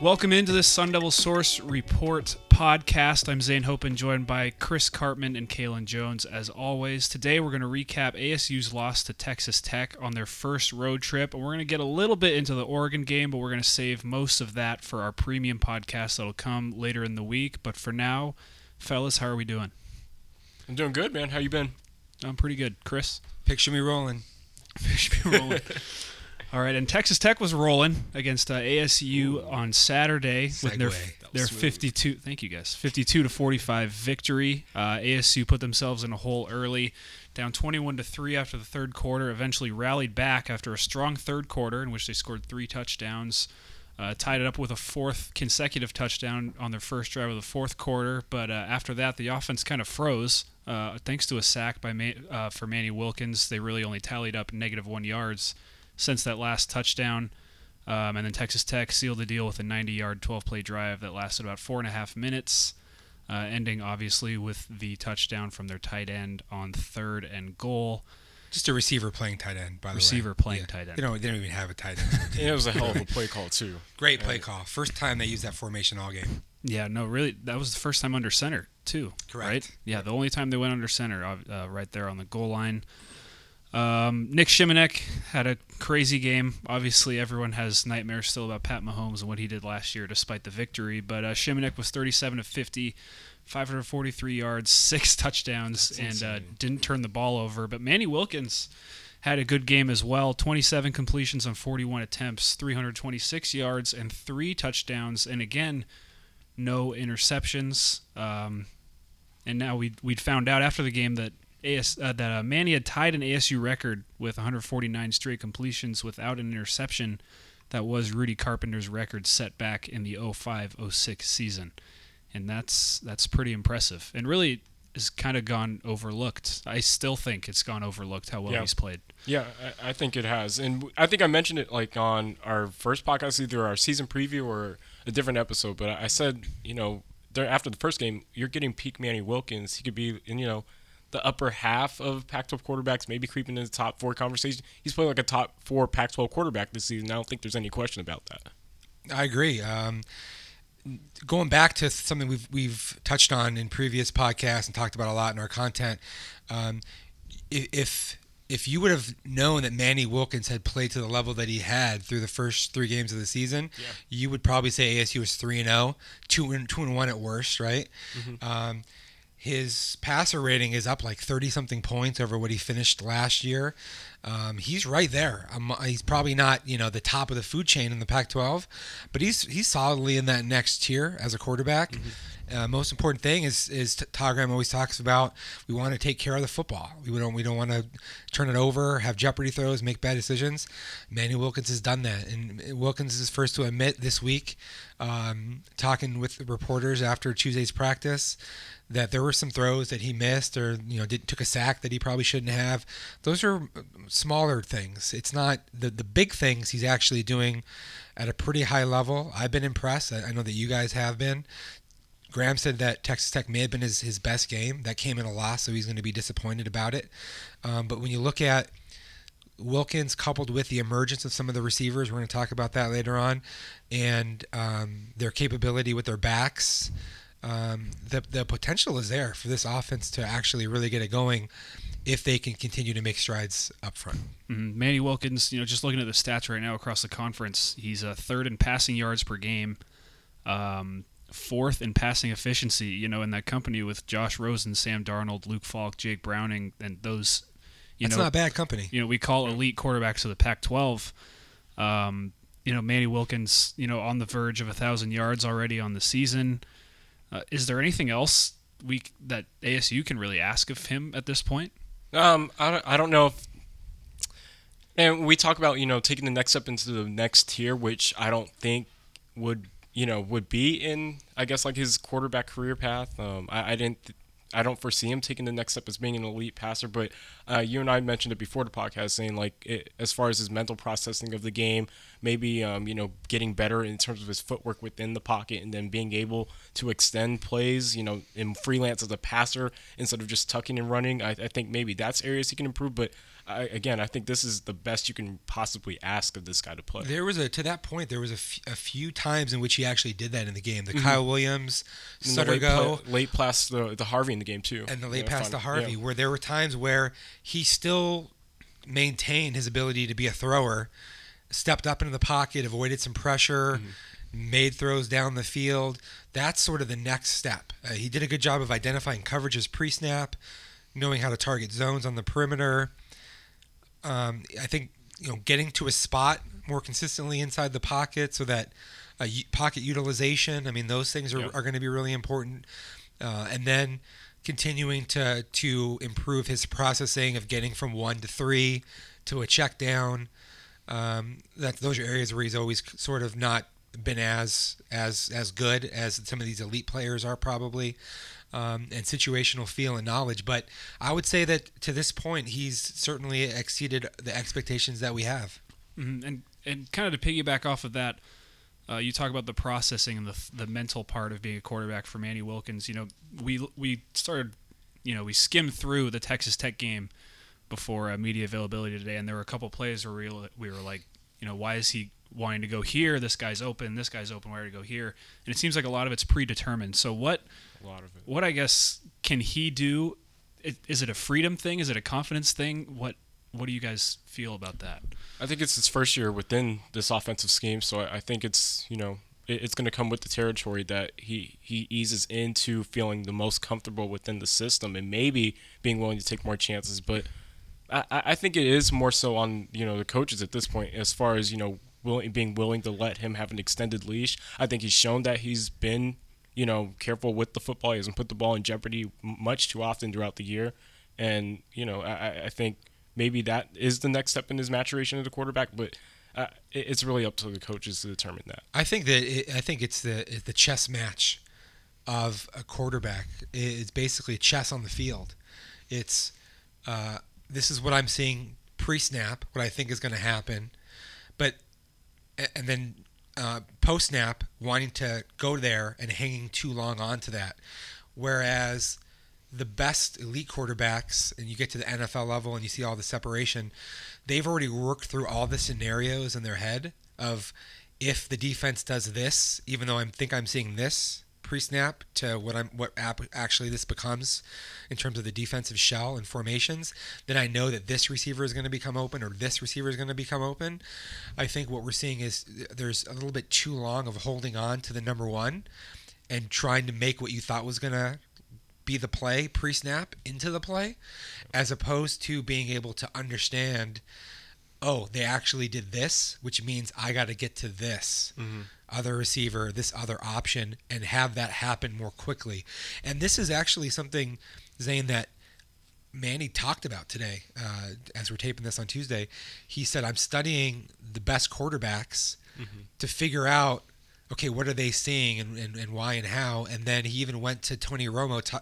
Welcome into this Sun Devil Source Report podcast. I'm Zane Hopen, joined by Chris Karpman and Kalen Jones, as always. Today, we're going to recap ASU's loss to Texas Tech on their first road trip, and we're going to get a little bit into the Oregon game, but we're going to save most of that for our premium podcast that'll come later in the week. But for now, fellas, how are we doing? I'm doing good, man. How you been? I'm pretty good. Chris? Picture me rolling. Picture me rolling. All right, and Texas Tech was rolling against uh, ASU Ooh. on Saturday with their their 52. Thank you guys. 52 to 45 victory. Uh, ASU put themselves in a hole early, down 21 to three after the third quarter. Eventually rallied back after a strong third quarter in which they scored three touchdowns. Uh, tied it up with a fourth consecutive touchdown on their first drive of the fourth quarter, but uh, after that, the offense kind of froze. Uh, thanks to a sack by uh, for Manny Wilkins, they really only tallied up negative one yards since that last touchdown. Um, and then Texas Tech sealed the deal with a 90 yard, 12 play drive that lasted about four and a half minutes, uh, ending obviously with the touchdown from their tight end on third and goal. Just a receiver playing tight end, by the receiver way. Receiver playing yeah. tight end. You know, they don't even have a tight end. it was a hell of a play call, too. Great play call. First time they used that formation all game. Yeah, no, really, that was the first time under center, too. Correct. Right? Yeah, the only time they went under center, uh, right there on the goal line. Um, Nick Shimonek had a crazy game. Obviously, everyone has nightmares still about Pat Mahomes and what he did last year, despite the victory. But uh, Shimonek was 37 of 50, 543 yards, six touchdowns, and uh, didn't turn the ball over. But Manny Wilkins had a good game as well 27 completions on 41 attempts, 326 yards, and three touchdowns. And again, no interceptions. Um, and now we we'd found out after the game that AS, uh, that uh, Manny had tied an ASU record with 149 straight completions without an interception. That was Rudy Carpenter's record set back in the 05-06 season, and that's that's pretty impressive. And really has kind of gone overlooked. I still think it's gone overlooked how well yeah. he's played. Yeah, I, I, think it has, and I think I mentioned it like on our first podcast, either our season preview or a different episode. But I said, you know, there after the first game, you're getting peak Manny Wilkins. He could be, and you know the upper half of Pac-12 quarterbacks, maybe creeping into the top four conversation. He's playing like a top four Pac-12 quarterback this season. I don't think there's any question about that. I agree. Um, going back to something we've we've touched on in previous podcasts and talked about a lot in our content, um, if if you would have known that Manny Wilkins had played to the level that he had through the first three games of the season, yeah. you would probably say ASU was three and 0, 2 and two and one at worst, right? Mm-hmm. Um, his passer rating is up like 30 something points over what he finished last year. Um, he's right there. Um, he's probably not, you know, the top of the food chain in the Pac-12, but he's he's solidly in that next tier as a quarterback. Mm-hmm. Uh, most important thing is is Todd Graham always talks about we want to take care of the football. We don't we don't want to turn it over, have jeopardy throws, make bad decisions. Manny Wilkins has done that, and Wilkins is first to admit this week, um, talking with reporters after Tuesday's practice, that there were some throws that he missed or you know did, took a sack that he probably shouldn't have. Those are smaller things. It's not the the big things he's actually doing at a pretty high level. I've been impressed. I, I know that you guys have been. Graham said that Texas Tech may have been his, his best game. That came in a loss, so he's going to be disappointed about it. Um, but when you look at Wilkins coupled with the emergence of some of the receivers, we're going to talk about that later on, and um, their capability with their backs um, the the potential is there for this offense to actually really get it going if they can continue to make strides up front. Mm-hmm. Manny Wilkins, you know, just looking at the stats right now across the conference, he's a third in passing yards per game, um, fourth in passing efficiency. You know, in that company with Josh Rosen, Sam Darnold, Luke Falk, Jake Browning, and those. You That's know, not bad company. You know, we call elite quarterbacks of the Pac-12. Um, you know, Manny Wilkins, you know, on the verge of a thousand yards already on the season. Uh, is there anything else we that ASU can really ask of him at this point? Um, I don't, I don't know if. And we talk about you know taking the next step into the next tier, which I don't think would you know would be in I guess like his quarterback career path. Um, I, I didn't I don't foresee him taking the next step as being an elite passer. But uh, you and I mentioned it before the podcast, saying like it, as far as his mental processing of the game, maybe um, you know getting better in terms of his footwork within the pocket, and then being able to extend plays, you know, in freelance as a passer instead of just tucking and running. I, I think maybe that's areas he can improve. But I, again, I think this is the best you can possibly ask of this guy to play. There was a to that point. There was a, f- a few times in which he actually did that in the game. The Mm-hmm. Kyle Williams, And the Sutter late, late pass the the Harvey in the game too, and the You late know, pass to Harvey, yeah. where there were times where he still maintained his ability to be a thrower, stepped up into the pocket, avoided some pressure, Mm-hmm. made throws down the field. That's sort of the next step. Uh, he did a good job of identifying coverages pre-snap, knowing how to target zones on the perimeter. Um, I think you know getting to a spot more consistently inside the pocket so that uh, pocket utilization. I mean, those things are, Yep. are going to be really important. Uh, and then continuing to to improve his processing of getting from one to three to a check down. Um, that those are areas where he's always sort of not been as as as good as some of these elite players are probably. Um, and situational feel and knowledge, but I would say that to this point, he's certainly exceeded the expectations that we have. Mhm. And and kind of to piggyback off of that, uh, you talk about the processing and the the mental part of being a quarterback for Manny Wilkins. You know, we we started, you know, we skimmed through the Texas Tech game before uh, media availability today, and there were a couple plays where we were, we were like, you know, why is he wanting to go here? This guy's open. This guy's open. Why to go here? And it seems like a lot of it's predetermined. So what a lot of it. what I guess can he do? Is Is it a freedom thing? Is it a confidence thing? What what do you guys feel about that? I think it's his first year within this offensive scheme, so I I think it's you know it- it's going to come with the territory that he he eases into feeling the most comfortable within the system and maybe being willing to take more chances. But I, I I think it is more so on you know the coaches at this point as far as you know willing, being willing to let him have an extended leash. I think he's shown that he's been you know careful with the football. He hasn't put the ball in jeopardy much too often throughout the year, and you know I, I- think maybe that is the next step in his maturation as a quarterback. But uh, it- it's really up to the coaches to determine that. I think that it, I think it's the it's the chess match of a quarterback. It's basically chess on the field. It's uh, this is what I'm seeing pre-snap, what I think is going to happen, but and then uh, post-snap, wanting to go there and hanging too long onto that, whereas the best elite quarterbacks, and you get to the NFL level and you see all the separation, they've already worked through all the scenarios in their head of if the defense does this, even though I think I'm seeing this pre-snap to what I'm what app actually this becomes in terms of the defensive shell and formations, then I know that this receiver is going to become open or this receiver is going to become open. I think what we're seeing is there's a little bit too long of holding on to the number one and trying to make what you thought was going to be the play pre-snap into the play as opposed to being able to understand oh they actually did this which means i got to get to this other receiver this other option and have that happen more quickly. And this is actually something zane that manny talked about today uh, as we're taping this on tuesday. He said i'm studying the best quarterbacks to figure out okay, what are they seeing and, and, and why and how? And then he even went to Tony Romo. T-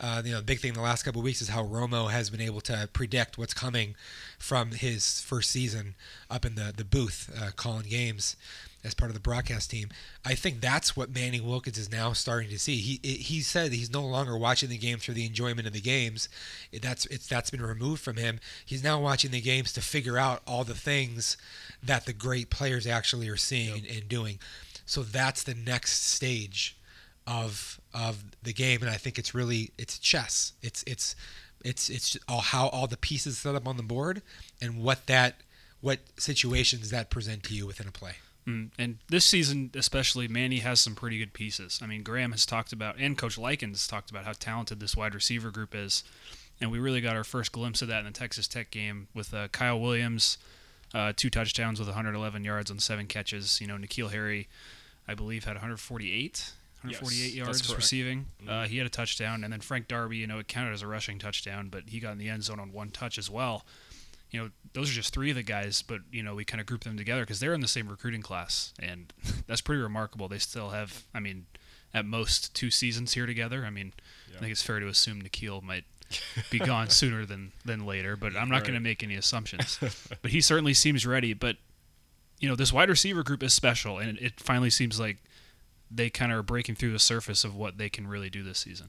uh, you know, the big thing in the last couple of weeks is how Romo has been able to predict what's coming from his first season up in the, the booth uh, calling games as part of the broadcast team. I think that's what Manny Wilkins is now starting to see. He he said he's no longer watching the games for the enjoyment of the games. That's it's that's been removed from him. He's now watching the games to figure out all the things that the great players actually are seeing and, and doing. So that's the next stage of of the game, and I think it's really it's chess. It's it's it's it's all how all the pieces set up on the board and what that what situations that present to you within a play. Mm, and this season, especially, Manny has some pretty good pieces. I mean, Graham has talked about, and Coach Likens talked about how talented this wide receiver group is. And we really got our first glimpse of that in the Texas Tech game with uh, Kyle Williams, uh, two touchdowns with 111 yards on seven catches. You know, N'Keal Harry, I believe, had 148. 148 Yes, yards receiving. Uh, he had a touchdown, and then Frank Darby, you know, it counted as a rushing touchdown, but he got in the end zone on one touch as well you know, those are just three of the guys, but you know, we kind of group them together because they're in the same recruiting class, and that's pretty remarkable. They still have, I mean, at most two seasons here together. I mean, I think it's fair to assume N'Keal might be gone sooner than than later, but I'm not going to make any assumptions. but he certainly seems ready. But you know, this wide receiver group is special, and it finally seems like they kind of are breaking through the surface of what they can really do this season.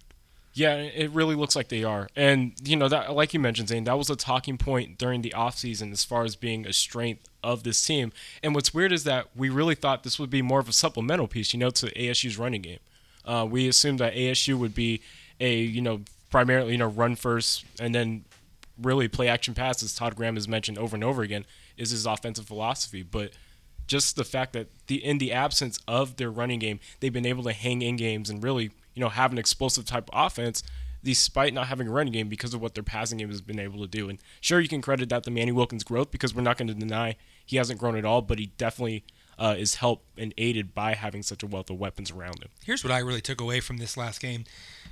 Yeah, it really looks like they are. And, you know, that like you mentioned, Zane, that was a talking point during the offseason as far as being a strength of this team. And what's weird is that we really thought this would be more of a supplemental piece, you know, to ASU's running game. Uh, we assumed that ASU would be a, you know, primarily, you know, run first and then really play action passes. Todd Graham has mentioned over and over again is his offensive philosophy. But just the fact that the in the absence of their running game, they've been able to hang in games and really – you know, have an explosive type of offense despite not having a running game because of what their passing game has been able to do. And sure, you can credit that to Manny Wilkins' growth because we're not going to deny he hasn't grown at all, but he definitely uh, is helped and aided by having such a wealth of weapons around him. Here's what I really took away from this last game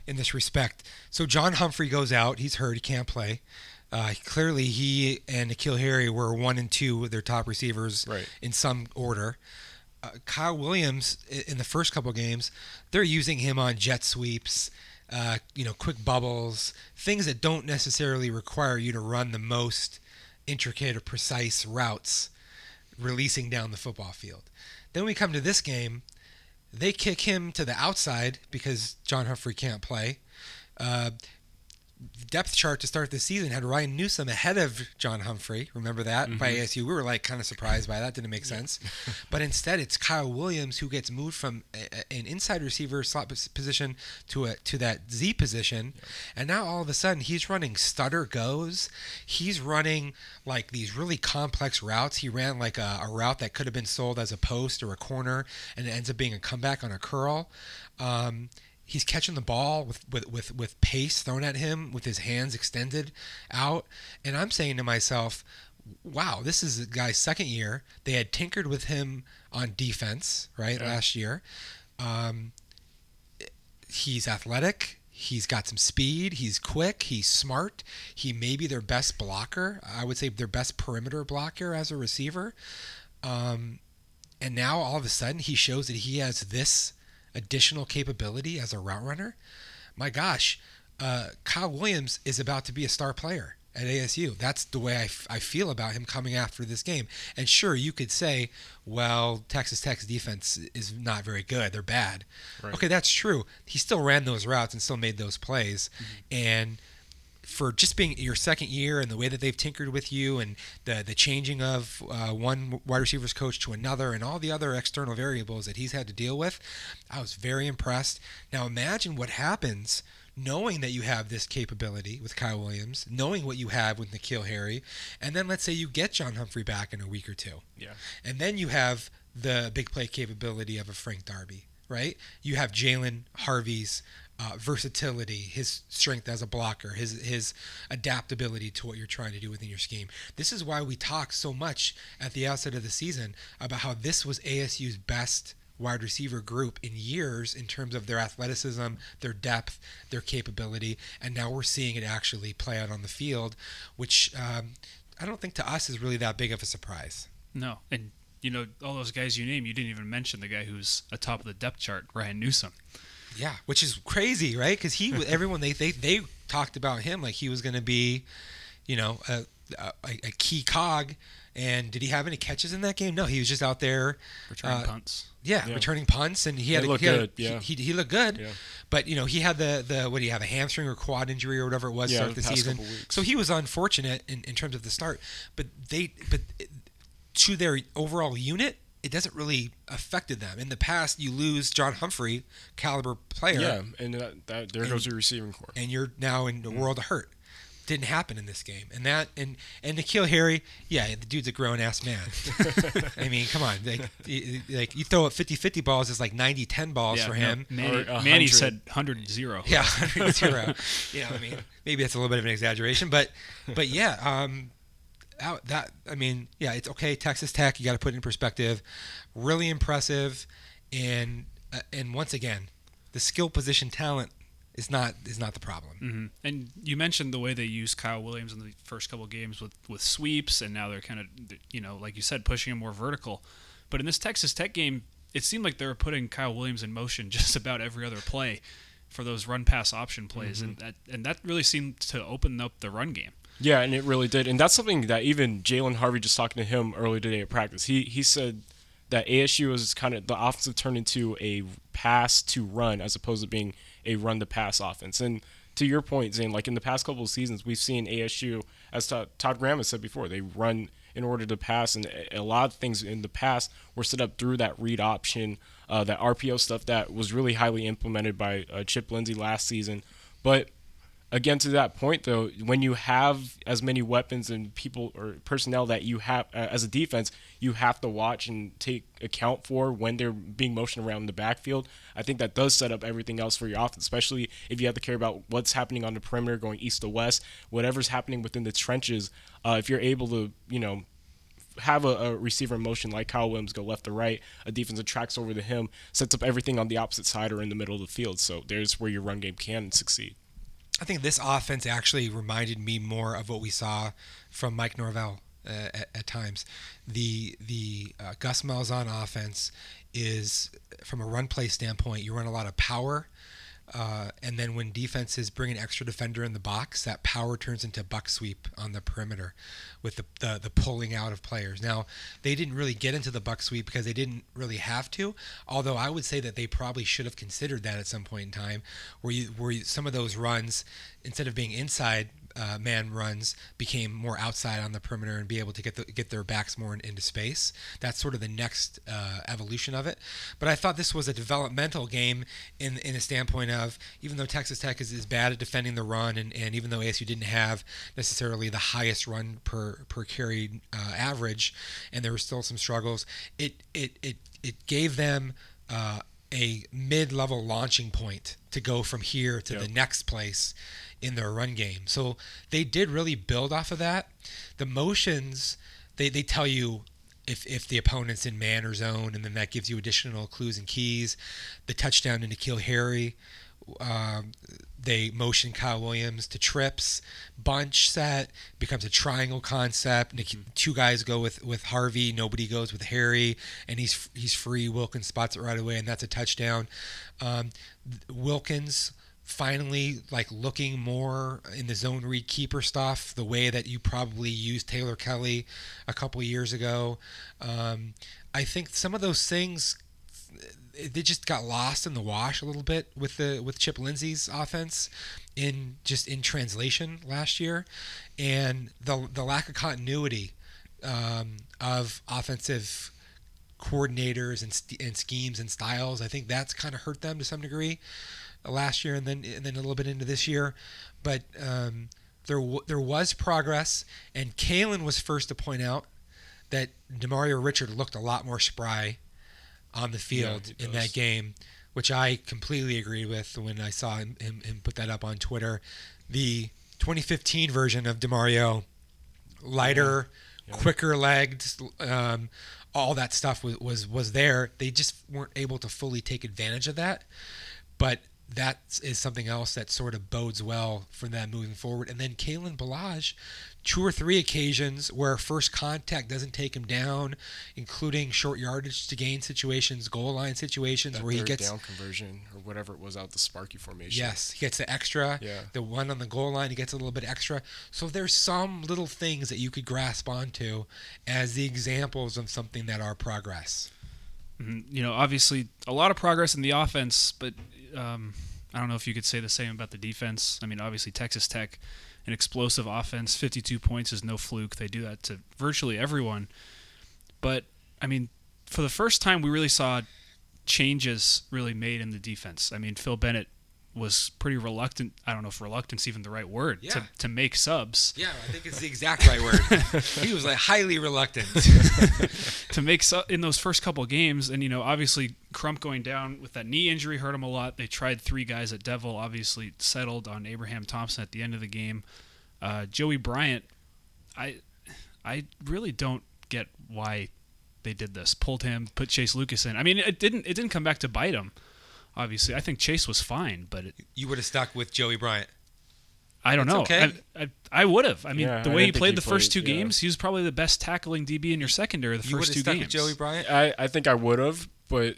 in this respect. So John Humphrey goes out. He's hurt. He can't play. Uh, clearly, he and N'Keal Harry were one and two with their top receivers right. in some order uh, Kyle Williams in the first couple games, they're using him on jet sweeps, uh, you know, quick bubbles, things that don't necessarily require you to run the most intricate or precise routes, releasing down the football field. Then we come to this game, they kick him to the outside because John Humphrey can't play. Uh, depth chart to start the season had Ryan Newsome ahead of John Humphrey. Remember that mm-hmm. by ASU? We were like kind of surprised by that. Didn't make sense. but instead, it's Kyle Williams who gets moved from a, an inside receiver slot position to a to that Z position, and now all of a sudden he's running stutter goes. He's running like these really complex routes. He ran like a, a route that could have been sold as a post or a corner, and it ends up being a comeback on a curl. Um, he's catching the ball with, with, with, with pace thrown at him with his hands extended out. And I'm saying to myself, wow, this is a guy's second year. They had tinkered with him on defense, right, yeah. last year. Um, he's athletic. He's got some speed. He's quick. He's smart. He may be their best blocker. I would say their best perimeter blocker as a receiver. Um, and now all of a sudden he shows that he has this additional capability as a route runner, my gosh, uh, Kyle Williams is about to be a star player at ASU. That's the way I, f- I feel about him coming after this game. And sure, you could say, well, Texas Tech's defense is not very good. They're bad. Right. Okay, that's true. He still ran those routes and still made those plays. Mm-hmm. And for just being your second year and the way that they've tinkered with you and the the changing of uh, one wide receivers coach to another and all the other external variables that he's had to deal with, I was very impressed. Now imagine what happens knowing that you have this capability with Kyle Williams, knowing what you have with N'Keal Harry, and then let's say you get John Humphrey back in a week or two. Yeah. And then you have the big play capability of a Frank Darby, right? You have Jalen Harvey's uh, versatility, his strength as a blocker, his his adaptability to what you're trying to do within your scheme. This is why we talked so much at the outset of the season about how this was ASU's best wide receiver group in years in terms of their athleticism, their depth, their capability, and now we're seeing it actually play out on the field, which um, I don't think to us is really that big of a surprise. No, and you know all those guys you name, you didn't even mention the guy who's atop of the depth chart, Ryan Newsome. Yeah, which is crazy, right? Because he, everyone they they they talked about him like he was going to be, you know, a, a, a key cog. And did he have any catches in that game? No, he was just out there returning uh, punts. Yeah, yeah, returning punts, and he had. Looked he had, good. Yeah, he, he, he, looked good. Yeah. But you know, he had the the what do you have a hamstring or quad injury or whatever it was yeah, start the, the season. So he was unfortunate in, in terms of the start. But they but to their overall unit, it doesn't really affected them. In the past, you lose John Humphrey, caliber player. Yeah, and that, that there and, goes your receiving core. And you're now in the mm. world of hurt. Didn't happen in this game, and that and and N'Keal Harry, yeah, the dude's a grown ass man. I mean, come on, like, like you throw up 50-50 balls is like 90-10 balls yeah, for him. No, Manny, Manny said 100 0. Yeah, 100 0. yeah, I mean, maybe that's a little bit of an exaggeration, but but yeah, um, out that I mean, yeah, it's okay. Texas Tech, you got to put it in perspective. Really impressive, and uh, and once again, the skill position talent is not is not the problem. Mm-hmm. And you mentioned the way they used Kyle Williams in the first couple games with with sweeps, and now they're kind of you know like you said pushing him more vertical. But in this Texas Tech game, it seemed like they were putting Kyle Williams in motion just about every other play for those run pass option plays, mm-hmm. and that and that really seemed to open up the run game. Yeah, and it really did. And that's something that even Jalen Harvey just talking to him earlier today at practice. He he said that ASU is kind of the offensive turned into a pass to run as opposed to being a run to pass offense. And to your point, Zane, like in the past couple of seasons, we've seen ASU, as Todd, Todd Graham has said before, they run in order to pass, and a lot of things in the past were set up through that read option, uh, that RPO stuff that was really highly implemented by uh, Chip Lindsey last season. But again to that point though when you have as many weapons and people or personnel that you have uh, as a defense you have to watch and take account for when they're being motioned around in the backfield i think that does set up everything else for your offense especially if you have to care about what's happening on the perimeter going east to west whatever's happening within the trenches uh, if you're able to you know have a, a, receiver in motion like Kyle Williams go left to right, a defensive tracks over to him, sets up everything on the opposite side or in the middle of the field. So there's where your run game can succeed. I think this offense actually reminded me more of what we saw from Mike Norvell uh, at, at, times. The the uh, Gus Malzahn offense is, from a run play standpoint, you run a lot of power uh, and then when defenses bring an extra defender in the box, that power turns into buck sweep on the perimeter with the, the, the pulling out of players. Now, they didn't really get into the buck sweep because they didn't really have to, although I would say that they probably should have considered that at some point in time where you where you, some of those runs instead of being inside uh, man runs became more outside on the perimeter and be able to get the, get their backs more in, into space. That's sort of the next uh, evolution of it. But I thought this was a developmental game in in a standpoint of even though Texas Tech is, is bad at defending the run, and, and even though ASU didn't have necessarily the highest run per per carry uh, average, and there were still some struggles, it it it it gave them. Uh, a mid-level launching point to go from here to yep. the next place in their run game. So they did really build off of that. The motions they, they tell you if, if the opponent's in man or zone, and then that gives you additional clues and keys. The touchdown into N'Keal Harry, um, they motion Kyle Williams to trips. Bunch set becomes a triangle concept. Two guys go with, with Harvey. Nobody goes with Harry, and he's he's free. Wilkins spots it right away, and that's a touchdown. Um, Wilkins finally like looking more in the zone read keeper stuff the way that you probably used Taylor Kelly a couple years ago. Um, I think some of those things they just got lost in the wash a little bit with the with Chip Lindsey's offense in just in translation last year, and the the lack of continuity um, of offensive coordinators and, and schemes and styles. I think that's kind of hurt them to some degree last year and then and then a little bit into this year, but um, there w- there was progress. And Kalen was first to point out that Demario Richard looked a lot more spry on the field yeah, in that game, which I completely agree with when I saw him, him, him put that up on Twitter. The 2015 version of Demario, lighter, yeah. Yeah. quicker legged. Um, all that stuff was, was was there. They just weren't able to fully take advantage of that. But that is something else that sort of bodes well for them moving forward. And then Kalen Ballage, two or three occasions where first contact doesn't take him down, including short yardage to gain situations, goal line situations that where he gets down conversion or whatever it was out the Sparky formation. Yes, he gets the extra. Yeah. The one on the goal line, he gets a little bit extra. So there's some little things that you could grasp onto as the examples of something that are progress. Mm-hmm. You know, obviously a lot of progress in the offense, but um, I don't know if you could say the same about the defense. I mean, obviously Texas Tech, an explosive offense, 52 points is no fluke. They do that to virtually everyone. But I mean, for the first time, we really saw changes really made in the defense. I mean, Phil Bennett was pretty reluctant. I don't know if reluctance even the right word yeah. to, to make subs. Yeah, I think it's the exact right word. he was like highly reluctant to make su- in those first couple games, and you know, obviously Crump going down with that knee injury hurt him a lot. They tried three guys at Devil, obviously settled on Abraham Thompson at the end of the game. Uh, Joey Bryant, I I really don't get why they did this. Pulled him, put Chase Lucas in. I mean, it didn't it didn't come back to bite him obviously. I think Chase was fine, but it, you would have stuck with Joey Bryant. I don't it's know. Okay. I, I, I would have. I mean, yeah, the way he played he the played, first two yeah. games, he was probably the best tackling DB in your secondary the you first two stuck games. With Joey Bryant. I, I think I would have, but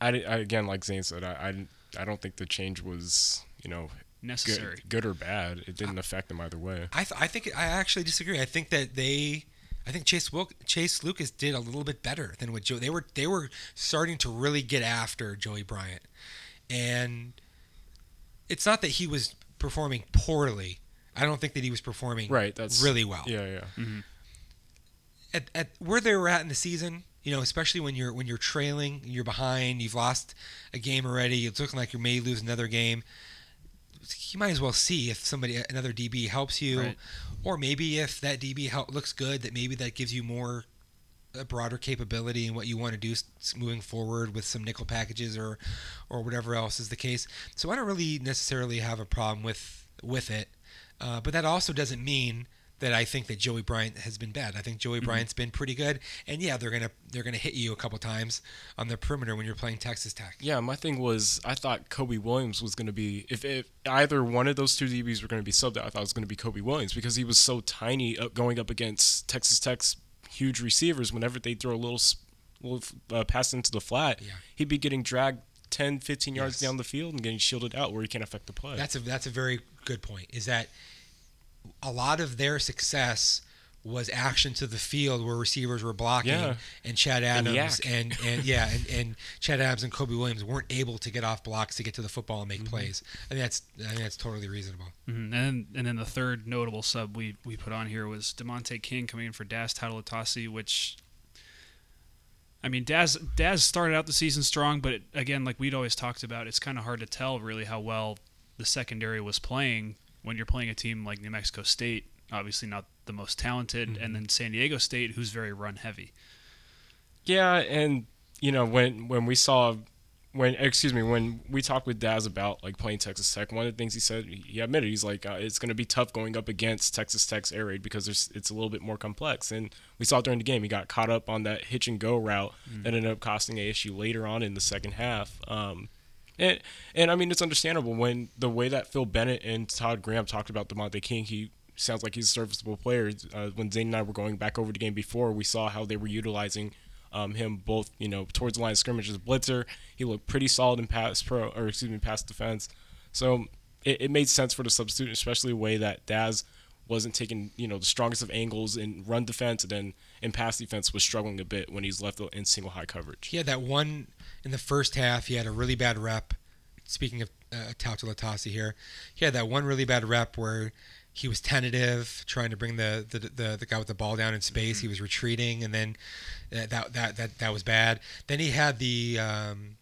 I, I, again, like Zane said, I, I I don't think the change was you know necessary, good, good or bad. It didn't affect them either way. I th- I think I actually disagree. I think that they I think Chase Wilk, Chase Lucas did a little bit better than what Joe. They were they were starting to really get after Joey Bryant, and it's not that he was performing poorly. I don't think that he was performing Right. That's really well. Yeah, yeah. Mm-hmm. At, at where they were at in the season, you know, especially when you're when you're trailing, you're behind, you've lost a game already. It's looking like you may lose another game. You might as well see if somebody another DB helps you, Right. Or maybe if that DB help, looks good, that maybe that gives you more a broader capability in what you want to do moving forward with some nickel packages or or whatever else is the case. So I don't really necessarily have a problem with with it, uh, but that also doesn't mean that I think that Joey Bryant has been bad. I think Joey Bryant's been pretty good, and yeah, they're gonna they're gonna hit you a couple times on the perimeter when you're playing Texas Tech. Yeah, my thing was I thought Kobe Williams was going to be if, if either one of those two DBs were going to be subbed out, I thought it was going to be Kobe Williams because he was so tiny up, going up against Texas Tech's huge receivers. Whenever they throw a little little uh, pass into the flat, Yeah. he'd be getting dragged 10, 15 yards Yes. down the field and getting shielded out where he can't affect the play. That's a that's a very good point. Is that a lot of their success was action to the field where receivers were blocking Yeah. and Chad Adams yak. and, and, yeah and, and Chad Adams and Kobe Williams weren't able to get off blocks to get to the football and make Mm-hmm. plays. I think that's I think that's totally reasonable. Mhm. And then, and then the third notable sub we, we put on here was Demonte King coming in for Daz Tautalatasi, which I mean Daz Daz started out the season strong, but it, again, like we'd always talked about, it's kind of hard to tell really how well the secondary was playing when you're playing a team like New Mexico State, obviously not the most talented, and then San Diego State, who's very run heavy. Yeah, and you know when when we saw when excuse me when we talked with Daz about like playing Texas Tech, one of the things he said he admitted he's like uh, it's going to be tough going up against Texas Tech's air raid because there's it's a little bit more complex, and we saw it during the game he got caught up on that hitch and go route that ended up costing ASU later on in the second half. Um, and and I mean it's understandable when the way that Phil Bennett and Todd Graham talked about Demonte King, he sounds like he's a serviceable player. Uh, when Zane and I were going back over the game before, we saw how they were utilizing um, him both, you know, towards the line of scrimmage as a blitzer. He looked pretty solid in pass pro, or excuse me, pass defense. So it, it made sense for the substitute, especially the way that Daz wasn't taking, you know, the strongest of angles in run defense, and then in pass defense was struggling a bit when he's left in single high coverage. He had that one in the first half. He had a really bad rep. Speaking of uh, Tautalatasi here, he had that one really bad rep where he was tentative, trying to bring the the, the, the guy with the ball down in space. He was retreating, and then uh, that that that that was bad. Then he had the. Um,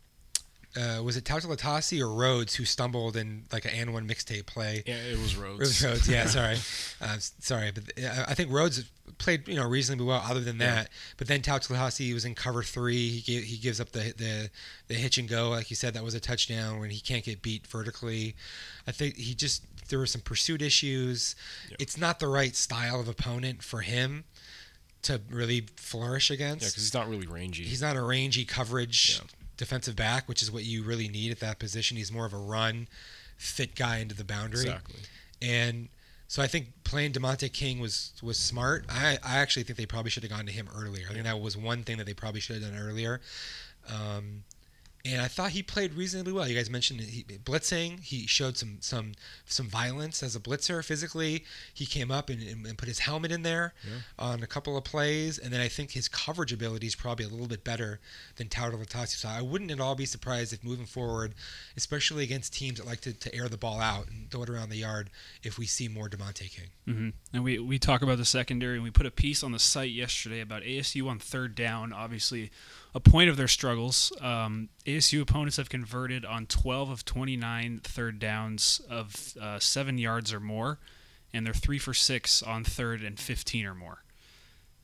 uh, was it Tautalatasi or Rhodes who stumbled in like an and one mixtape play? Yeah, it was Rhodes. It was Rhodes. Yeah, sorry, uh, sorry, but uh, I think Rhodes played you know reasonably well. Other than that, but then Tautalatasi was in cover three. He gave, he gives up the, the the hitch and go, like you said, that was a touchdown when he can't get beat vertically. I think he just there were some pursuit issues. Yep. It's not the right style of opponent for him to really flourish against. Yeah, because he's not really rangy. He's not a rangy coverage Yeah. Defensive back, which is what you really need at that position. He's more of a run, fit guy into the boundary. exactly. And so I think playing Demonte King was was smart. I, I actually think they probably should have gone to him earlier. I think that was one thing that they probably should have done earlier. Um, and I thought he played reasonably well. You guys mentioned he, blitzing. He showed some some some violence as a blitzer physically. He came up and, and, and put his helmet in there Yeah. on a couple of plays. And then I think his coverage ability is probably a little bit better than Latasi. So I wouldn't at all be surprised if moving forward, especially against teams that like to, to air the ball out and throw it around the yard, if we see more Demonte King. hmm And we, we talk about the secondary, and we put a piece on the site yesterday about ASU on third down. Obviously, a point of their struggles. Um, ASU opponents have converted on 12 of 29 third downs of uh, seven yards or more, and they're three for six on third and 15 or more.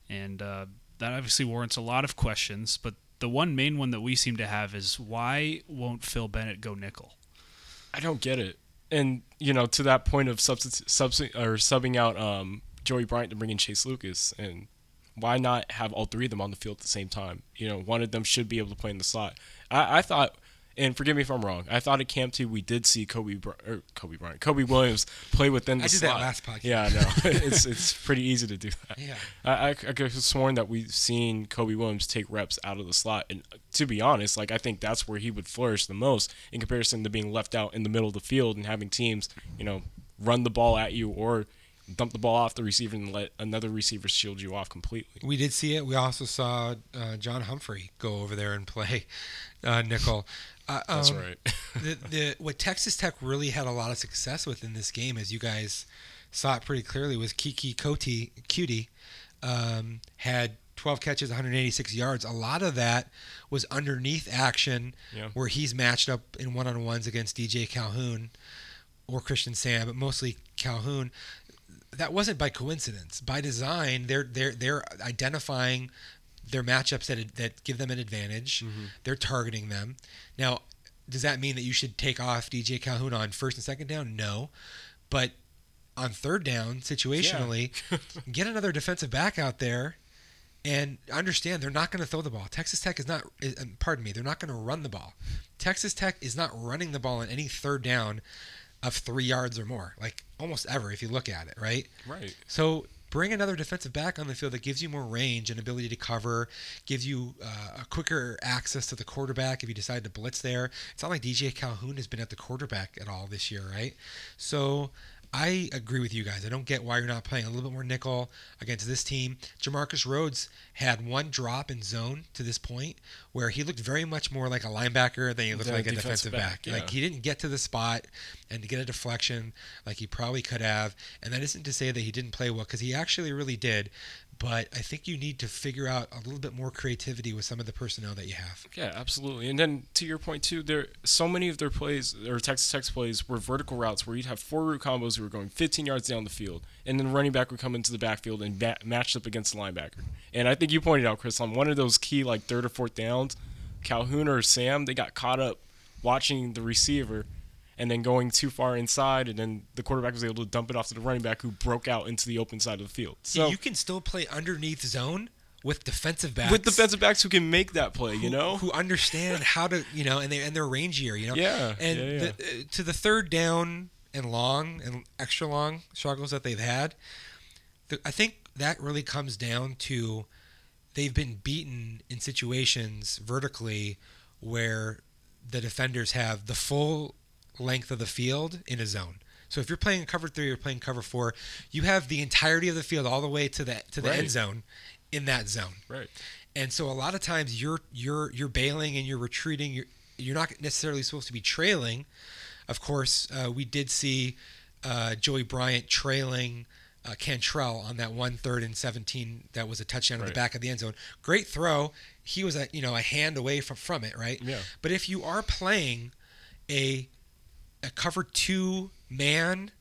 And uh, that obviously warrants a lot of questions. But the one main one that we seem to have is why won't Phil Bennett go nickel? I don't get it. And you know, to that point of substi- subsi- or subbing out um, Joey Bryant to bring in Chase Lucas, and why not have all three of them on the field at the same time? You know, one of them should be able to play in the slot. I, I thought, and forgive me if I'm wrong, I thought at Camp Two we did see Kobe or Kobe Bryant, Kobe Williams play within the slot. I did slot. that last podcast. Yeah, I know. it's it's pretty easy to do that. Yeah. I, I, I could have sworn that we've seen Kobe Williams take reps out of the slot, and to be honest, like I think that's where he would flourish the most in comparison to being left out in the middle of the field and having teams, you know, run the ball at you or dump the ball off the receiver and let another receiver shield you off completely. We did see it. We also saw uh, John Humphrey go over there and play uh, nickel. Uh, That's um, right. the, the what Texas Tech really had a lot of success with in this game, as you guys saw it pretty clearly, was Keke Cote Coutee um, had 12 catches, 186 yards. A lot of that was underneath action, Yeah. where he's matched up in one-on-ones against DJ Calhoun or Christian Sam, but mostly Calhoun. That wasn't by coincidence. By design, they're they're they're identifying their matchups that that give them an advantage. They're targeting them. Now, does that mean that you should take off DJ Calhoun on first and second down? No, but on third down, situationally, get another defensive back out there and understand they're not going to throw the ball. Texas Tech is not. um, Pardon me. They're not going to run the ball. Texas Tech is not running the ball on any third down of three yards or more, like almost ever if you look at it, right? right. So bring another defensive back on the field that gives you more range and ability to cover, gives you uh, a quicker access to the quarterback if you decide to blitz there. It's not like DJ Calhoun has been at the quarterback at all this year, right? So I agree with you guys. I don't get why you're not playing a little bit more nickel against this team. J'Marcus Rhodes had one drop in zone to this point where he looked very much more like a linebacker than he looked a like a defensive back. back, Like yeah. he didn't get to the spot and to get a deflection like he probably could have. And that isn't to say that he didn't play well because he actually really did. But I think you need to figure out a little bit more creativity with some of the personnel that you have. Yeah, absolutely. And then to your point too, there so many of their plays or Texas Tech's plays were vertical routes where you'd have four route combos who were going 15 yards down the field, and then the running back would come into the backfield and ba- matched up against the linebacker. And I think you pointed out, Chris, on one of those key like third or fourth downs, Calhoun or Sam they got caught up watching the receiver. And then going too far inside, and then the quarterback was able to dump it off to the running back, who broke out into the open side of the field. So you can still play underneath zone with defensive backs. with defensive backs who can make that play, you know, who understand how to you know and they and they're rangier you know Yeah, and yeah, yeah. The, uh, to the third down and long and extra long struggles that they've had the, i think that really comes down to they've been beaten in situations vertically where the defenders have the full length of the field in a zone so if you're playing cover three or playing cover four, you have the entirety of the field all the way to the to the Right. end zone in that zone. right? And so a lot of times you're you're you're bailing and you're retreating. You're you're not necessarily supposed to be trailing. Of course, uh, we did see uh, Joey Bryant trailing uh, Cantrell on that one third and seventeen that was a touchdown in the back of the end zone. Great throw. He was a you know a hand away from from it, right? Yeah. But if you are playing a a cover two man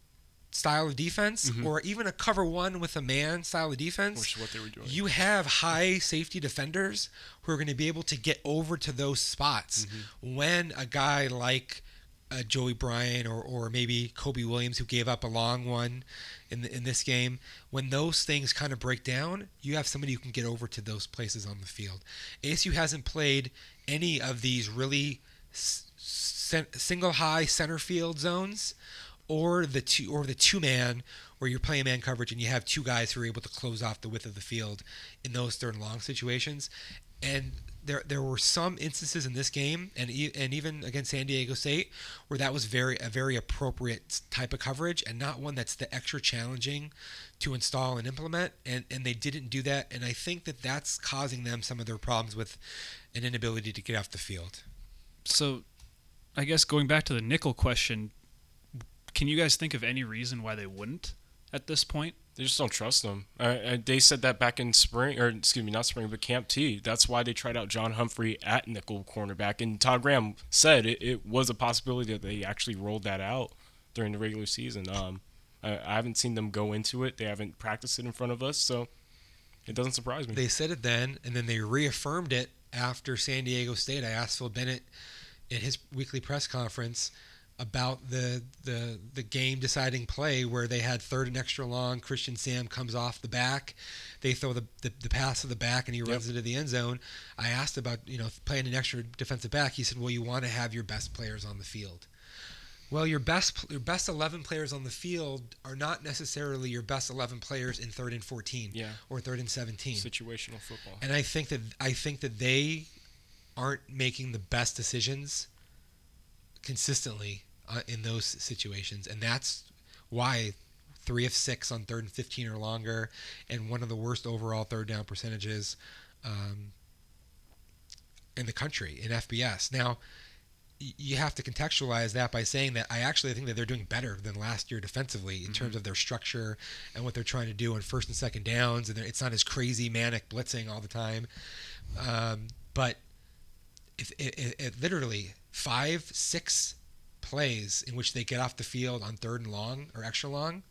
style of defense, or even a cover one with a man style of defense, Which is what they were doing. you have high safety defenders who are going to be able to get over to those spots Mm-hmm. when a guy like uh, Joey Bryan or, or maybe Kobe Williams, who gave up a long one in the, in this game, when those things kind of break down, you have somebody who can get over to those places on the field. ASU hasn't played any of these really s- single high center field zones or the two or the two man where you're playing man coverage and you have two guys who are able to close off the width of the field in those third and long situations. And there there were some instances in this game and e- and even against San Diego State where that was very a very appropriate type of coverage and not one that's the extra challenging to install and implement and and they didn't do that and I think that that's causing them some of their problems with an inability to get off the field. So, I guess going back to the nickel question, can you guys think of any reason why they wouldn't at this point? They just don't trust them. Uh, uh, they said that back in spring, or excuse me, not spring, but Camp T. That's why they tried out John Humphrey at nickel cornerback. And Todd Graham said it, it was a possibility that they actually rolled that out during the regular season. Um, I, I haven't seen them go into it. They haven't practiced it in front of us, so it doesn't surprise me. They said it then, and then they reaffirmed it after San Diego State. I asked Phil Bennett in his weekly press conference about the the the game deciding play where they had third and extra long. Christian Sam comes off the back, they throw the the, the pass to the back, and he runs into the end zone. I asked about you know playing an extra defensive back. He said, "Well, you want to have your best players on the field." Well, your best your best eleven players on the field are not necessarily your best eleven players in third and fourteen Yeah. or third and seventeen. Situational football. And I think that I think that they aren't making the best decisions consistently uh, in those situations, and that's why three of six on third and 15 or longer, and one of the worst overall third down percentages um, in the country in FBS. Now, y- you have to contextualize that by saying that I actually think that they're doing better than last year defensively in terms of their structure and what they're trying to do on first and second downs, and it's not as crazy manic blitzing all the time. Um, but it, it, it literally five, six plays in which they get off the field on third and long or extra long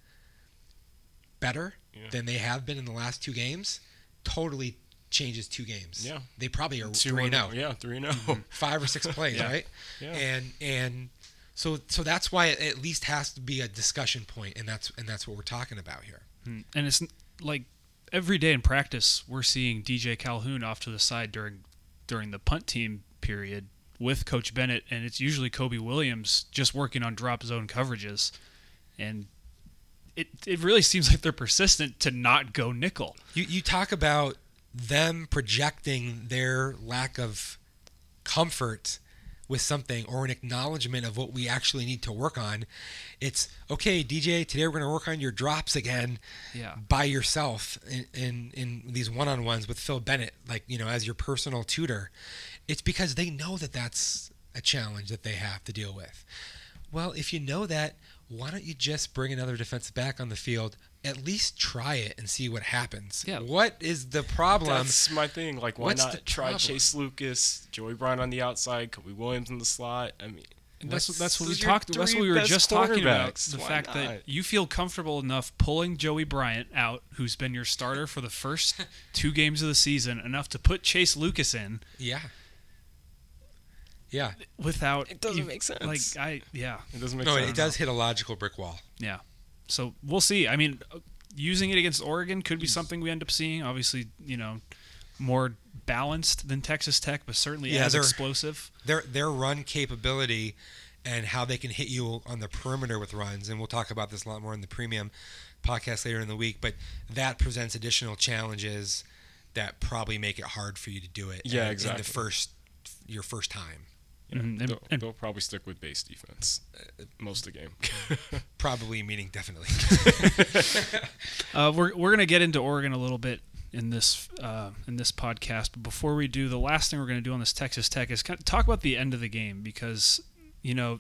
better Yeah. than they have been in the last two games, totally changes two games. Yeah. They probably are Two three and and. Yeah, three and oh. Five or six plays, Yeah. right? Yeah. And and so so that's why it at least has to be a discussion point, and that's and that's what we're talking about here. Mm. And it's like every day in practice, we're seeing DJ Calhoun off to the side during during the punt team period with Coach Bennett, and it's usually Kobe Williams just working on drop zone coverages, and it it really seems like they're persistent to not go nickel. You you talk about them projecting their lack of comfort with something or an acknowledgement of what we actually need to work on. It's okay, DJ. Today we're going to work on your drops again Yeah. by yourself in, in in these one-on-ones with Phil Bennett, like you know, as your personal tutor. It's because they know that that's a challenge that they have to deal with. Well, if you know that, why don't you just bring another defensive back on the field? At least try it and see what happens. Yeah. What is the problem? That's my thing. Like, why what's not try problem? Chase Lucas, Joey Bryant on the outside, Kobe Williams in the slot? I mean, And that's What's- that's what we those are your talked. That's what we were just talking about. The Why fact not? that you feel comfortable enough pulling Joey Bryant out, who's been your starter for the first two games of the season, enough to put Chase Lucas in yeah. Yeah. without. It doesn't you- make sense. Like I, yeah, it doesn't make sense. No, sense. it does hit a logical brick wall. yeah. So we'll see. I mean, uh, using it against Oregon could be something we end up seeing. Obviously, you know, more balanced than Texas Tech, but certainly Yeah, as they're- explosive. their their run capability and how they can hit you on the perimeter with runs and we'll talk about this a lot more in the premium podcast later in the week but that presents additional challenges that probably make it hard for you to do it Yeah, in- in exactly. the first your first time Yeah, Mhm, and- they'll, and- they'll probably stick with base defense most of the game. probably meaning definitely Uh, we're we're gonna get into Oregon a little bit in this uh, in this podcast, but before we do, the last thing we're gonna do on this Texas Tech is kind of talk about the end of the game because you know,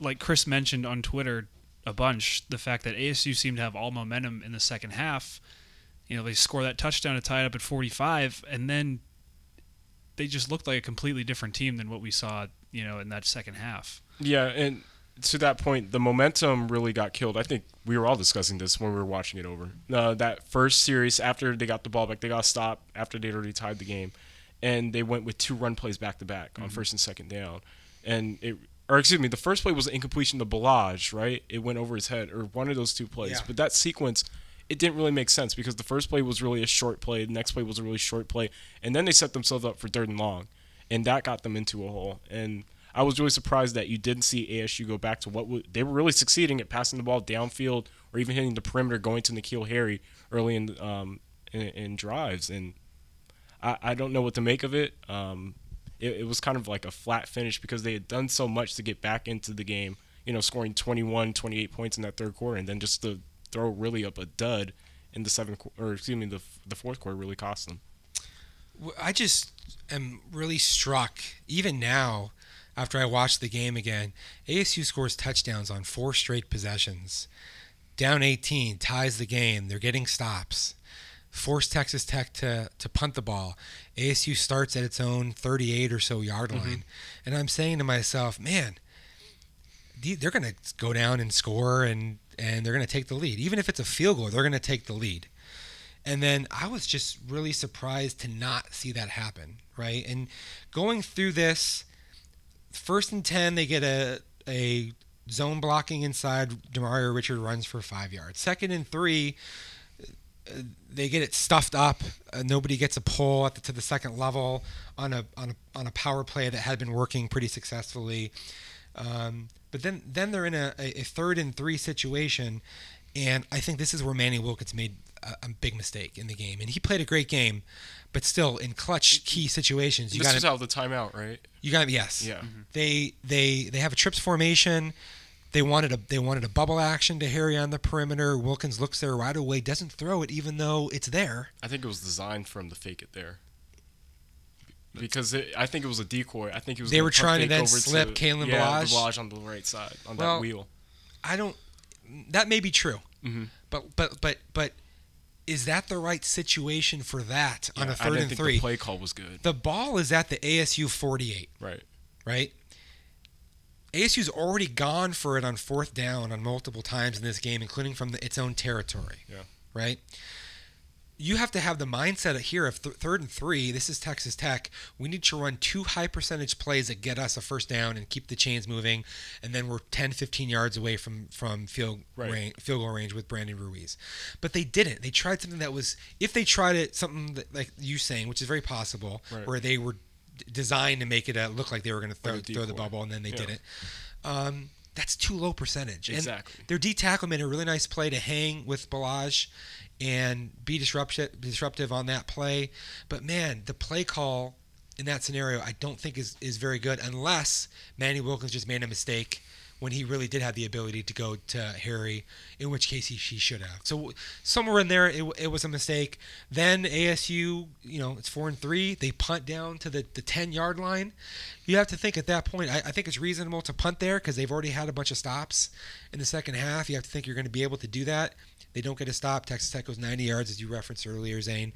like Chris mentioned on Twitter a bunch, the fact that ASU seemed to have all momentum in the second half. You know, they score that touchdown to tie it up at 45, and then they just looked like a completely different team than what we saw, you know, in that second half. yeah, and to that point, the momentum really got killed. I think we were all discussing this when we were watching it over. Uh, that first series, after they got the ball back, they got stopped after they'd already tied the game, and they went with two run plays back to back on first and second down, and it. Or excuse me, the first play was an incompletion to Ballage, right? It went over his head, or one of those two plays. Yeah. But that sequence, it didn't really make sense because the first play was really a short play, the next play was a really short play, and then they set themselves up for third and long, and that got them into a hole. And I was really surprised that you didn't see ASU go back to what w- they were really succeeding at passing the ball downfield or even hitting the perimeter, going to N'Keal Harry early in um, in, in drives, and I, I don't know what to make of it. Um, it. It was kind of like a flat finish because they had done so much to get back into the game, you know, scoring 21, 28 points in that third quarter, and then just to throw really up a dud in the seventh or excuse me, the the fourth quarter really cost them. I just am really struck, even now, after I watched the game again. ASU scores touchdowns on four straight possessions. Down 18, ties the game. They're getting stops. Force Texas Tech to, to punt the ball. ASU starts at its own 38 or so yard mm-hmm. line. And I'm saying to myself, man, they're going to go down and score and, and they're going to take the lead. Even if it's a field goal, they're going to take the lead. And then I was just really surprised to not see that happen, right? And going through this, first and 10, they get a, a zone blocking inside. Demario Richard runs for five yards. Second and three, uh, they get it stuffed up. Uh, nobody gets a pull the, to the second level on a, on a on a power play that had been working pretty successfully. Um, but then then they're in a, a a third and three situation, and I think this is where Manny Wilkins made a, a big mistake in the game. And he played a great game, but still in clutch key situations, you this got was to out the timeout, right? you got yes. Yeah. Mm-hmm. They they they have a trips formation. They wanted a they wanted a bubble action to Harry on the perimeter. Wilkins looks there right away, doesn't throw it even though it's there. I think it was designed for him to fake it there. Because it, I think it was a decoy. I think it was. They were trying to then slip Kalen yeah. Ballage on the right side on Well, that wheel. I don't. That may be true, Mhm. but but but but is that the right situation for that on Yeah, a I third didn't and think three? The play call was good. The ball is at the ASU 48, Right. right? ASU's already gone for it on fourth down on multiple times in this game, including from the, its own territory. Yeah. Right? You have to have the mindset here of th- third and three. This is Texas Tech. We need to run two high percentage plays that get us a first down and keep the chains moving. And then we're 10, 15 yards away from, from field, Right. range, field goal range with Brandon Ruiz. But they didn't. They tried something that was, if they tried it, something that, like you saying, which is very possible, Right. where they were d- designed to make it uh, look like they were going to throw, Like throw the bubble, and then they Yeah. didn't. Um, that's too low percentage. And Exactly. their D tackle made a really nice play to hang with Ballage and be disruptive, disruptive on that play. But man, the play call in that scenario, I don't think is, is very good unless Manny Wilkins just made a mistake when he really did have the ability to go to Harry, in which case he, should have. So somewhere in there, it, it was a mistake. Then ASU, you know, it's four and three. They punt down to the, the 10 yard line. You have to think at that point, I, I think it's reasonable to punt there because they've already had a bunch of stops in the second half. You have to think you're going to be able to do that. They don't get a stop. Texas Tech goes 90 yards, as you referenced earlier, Zane,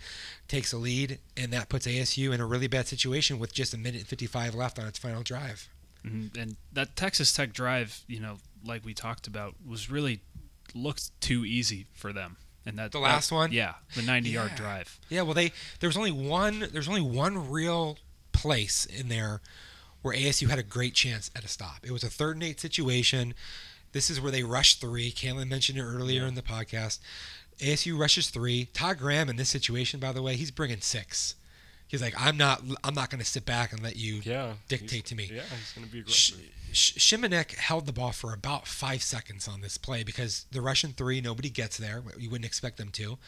takes a lead, and that puts ASU in a really bad situation with just a minute and 55 left on its final drive. Mhm. And that Texas Tech drive, you know, like we talked about, was really looked too easy for them. And that The last that- one? yeah, the 90 yard Yeah. drive. Yeah, well, they there was only one there's only one real place in there where ASU had a great chance at a stop. It was a third and eight situation. This is where they rushed three. Kalen mentioned it earlier in the podcast. ASU rushes three. Todd Graham in this situation, by the way, he's bringing six. He's like, I'm not I'm not going to sit back and let you Yeah. dictate to me. Yeah, he's going to be aggressive. Sh- Shimonek held the ball for about five seconds on this play because the Russian three, nobody gets there. You wouldn't expect them to.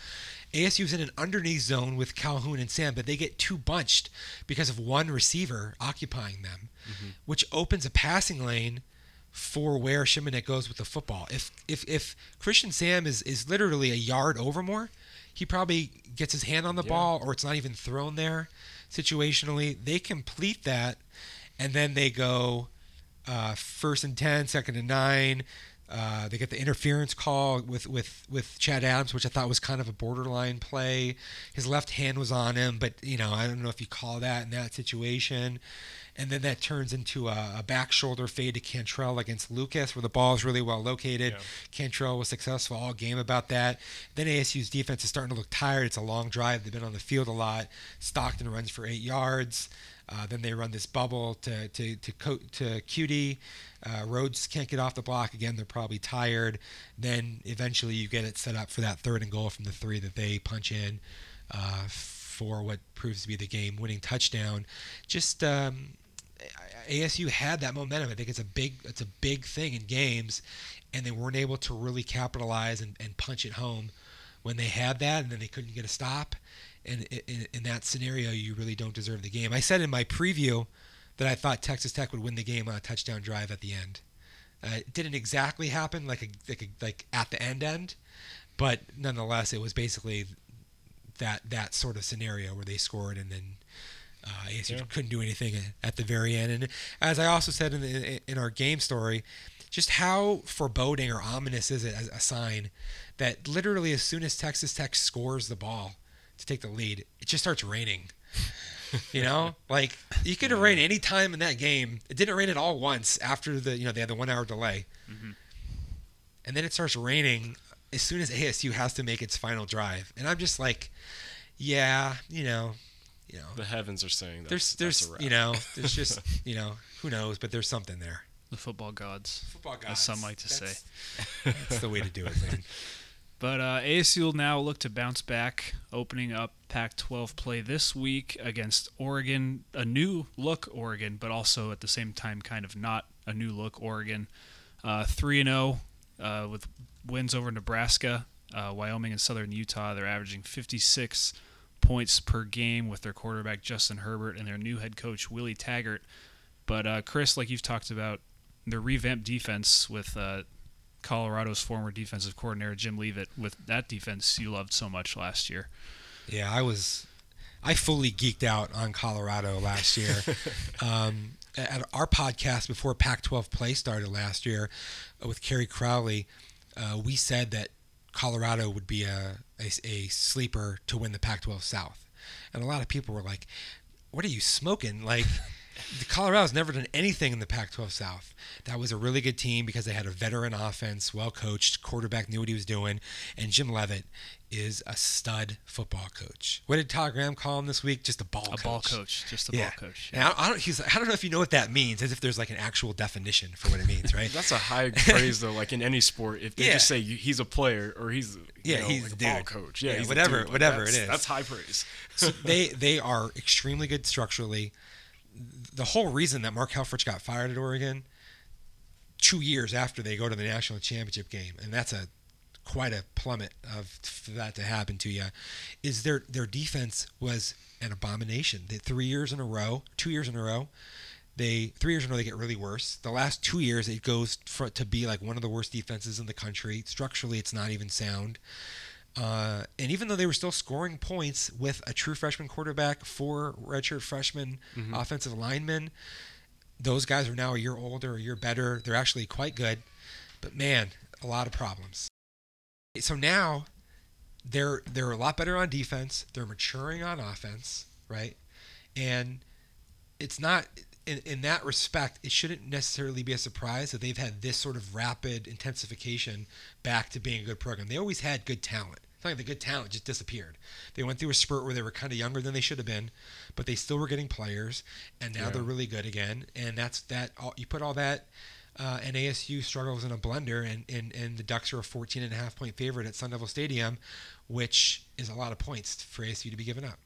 ASU's in an underneath zone with Calhoun and Sam, but they get too bunched because of one receiver occupying them, mm-hmm. which opens a passing lane for where Shimonek goes with the football. If if if Christian Sam is is literally a yard over more, he probably gets his hand on the Yeah. ball or it's not even thrown there situationally. They complete that and then they go uh, first and 10, second and 9. Uh, they get the interference call with, with, with Chad Adams, which I thought was kind of a borderline play. His left hand was on him, but you know I don't know if you call that in that situation. And then that turns into a, a back shoulder fade to Cantrell against Lucas, where the ball is really well located. Yeah. Cantrell was successful all game about that. Then ASU's defense is starting to look tired. It's a long drive. They've been on the field a lot. Stockton runs for eight yards. Uh, then they run this bubble to to to, Co- to Coutee. Uh, Rhodes can't get off the block again. They're probably tired. Then eventually you get it set up for that third and goal from the three that they punch in uh, for what proves to be the game-winning touchdown. Just um, ASU had that momentum. I think it's a big it's a big thing in games, and they weren't able to really capitalize and, and punch it home when they had that, and then they couldn't get a stop. And in, in that scenario, you really don't deserve the game. I said in my preview that I thought Texas Tech would win the game on a touchdown drive at the end. Uh, it didn't exactly happen like a, like a, like at the end end, but nonetheless, it was basically that that sort of scenario where they scored and then uh, ASU Yeah. couldn't do anything at the very end. And as I also said in the, in our game story, just how foreboding or ominous is it as a sign that literally as soon as Texas Tech scores the ball to take the lead, it just starts raining. You know, like you could have rained any time in that game. It didn't rain at all once after the you know they had the one hour delay, and then it starts raining as soon as ASU has to make its final drive. And I'm just like, yeah, you know, you know, The heavens are saying that. there's that's there's a wrap. you know there's just you know who knows, but there's something there. The football gods. Football As some like to say. That's the way to do it, man. But uh, ASU will now look to bounce back, opening up Pac 12 play this week against Oregon. A new look Oregon, but also at the same time, kind of not a new look Oregon. 3 0 with wins over Nebraska, uh, Wyoming, and Southern Utah. They're averaging 56 points per game with their quarterback Justin Herbert and their new head coach Willie Taggart. But uh, Chris, like you've talked about their revamped defense with uh, Colorado's former defensive coordinator Jim Leavitt with that defense you loved so much last year. Yeah, I was. I fully geeked out on Colorado last year. um, at our podcast before Pac-12 play started last year uh, with Kerry Crowley, uh, we said that Colorado would be a, a, a sleeper to win the Pac-12 South, and a lot of people were like, "What are you smoking?" Like. The Colorado's never done anything in the Pac-12 South. That was a really good team because they had a veteran offense, well coached, quarterback knew what he was doing, and Jim Leavitt is a stud football coach. What did Todd Graham call him this week? Just a ball a coach. ball coach, just a yeah. ball coach. And I, I don't. He's. I don't know if you know what that means. As if there's like an actual definition for what it means, right? That's a high praise though. Like in any sport, if they Yeah. just say he's a player or he's you Yeah, know, he's like the a ball coach, yeah, Yeah, he's a whatever- dude. Whatever it that's- That's high praise. so they they are extremely good structurally. The whole reason that Mark Helfrich got fired at Oregon, two years after they go to the national championship game, and that's a quite a plummet of for that to happen to you, is their their defense was an abomination. They, three years in a row, two years in a row, they three years in a row they get really worse. The last two years it goes for, to be like one of the worst defenses in the country. Structurally, it's not even sound. Uh, and even though they were still scoring points with a true freshman quarterback, four redshirt freshman offensive linemen, those guys are now a year older, a year better. They're actually quite good, but man, a lot of problems. So now they're they're a lot better on defense. They're maturing on offense, right? And it's not in, in that respect, it shouldn't necessarily be a surprise that they've had this sort of rapid intensification back to being a good program. They always had good talent. It's not like the good talent just disappeared. They went through a spurt where they were kind of younger than they should have been, but they still were getting players, and now Yeah. they're really good again. And that's that. All, you put all that, uh, and ASU struggles in a blender, and, and and the Ducks are a 14 and a half point favorite at Sun Devil Stadium, which is a lot of points for ASU to be giving up.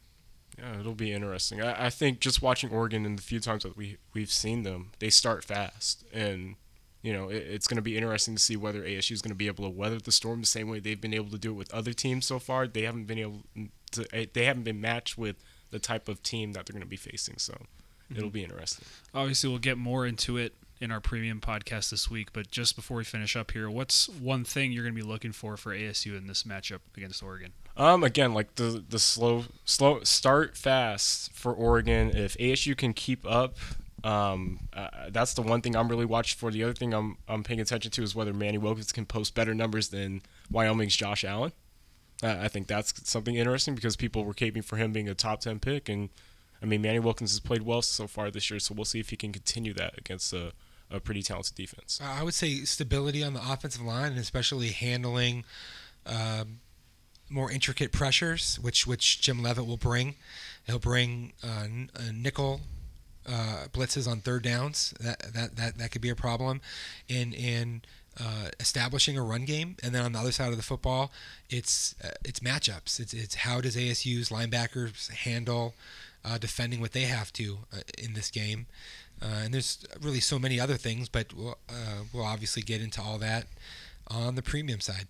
Yeah, it'll be interesting. I, I think just watching Oregon and the few times that we we've seen them, they start fast, and you know it, it's going to be interesting to see whether ASU is going to be able to weather the storm the same way they've been able to do it with other teams so far. They haven't been able to. eh, They haven't been matched with the type of team that they're going to be facing. So it'll be interesting. Obviously, we'll get more into it in our premium podcast this week. But just before we finish up here, what's one thing you're going to be looking for for ASU in this matchup against Oregon? Um, again, like the the slow slow start fast for Oregon. If ASU can keep up, um, uh, that's the one thing I'm really watching for. The other thing I'm I'm paying attention to is whether Manny Wilkins can post better numbers than Wyoming's Josh Allen. Uh, I think that's something interesting because people were caping for him being a top ten pick, and I mean Manny Wilkins has played well so far this year, so we'll see if he can continue that against a, a pretty talented defense. I would say stability on the offensive line, and especially handling um, more intricate pressures, which which Jim Leavitt will bring. He'll bring uh, uh, nickel uh, blitzes on third downs. That that that that could be a problem. In in uh, establishing a run game, and then on the other side of the football, it's uh, it's matchups. It's it's how does ASU's linebackers handle uh, defending what they have to uh, in this game. Uh, and there's really so many other things, but we'll, uh, we'll obviously get into all that on the premium side.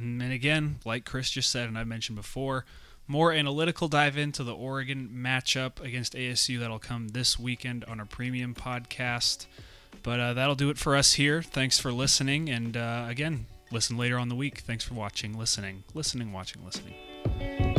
Mm, And again, like Chris just said, and I've mentioned before, more analytical dive into the Oregon matchup against ASU that'll come this weekend on our premium podcast. But uh, that'll do it for us here. Thanks for listening. And uh, again, listen later on the week. Thanks for watching, listening, listening, watching, listening.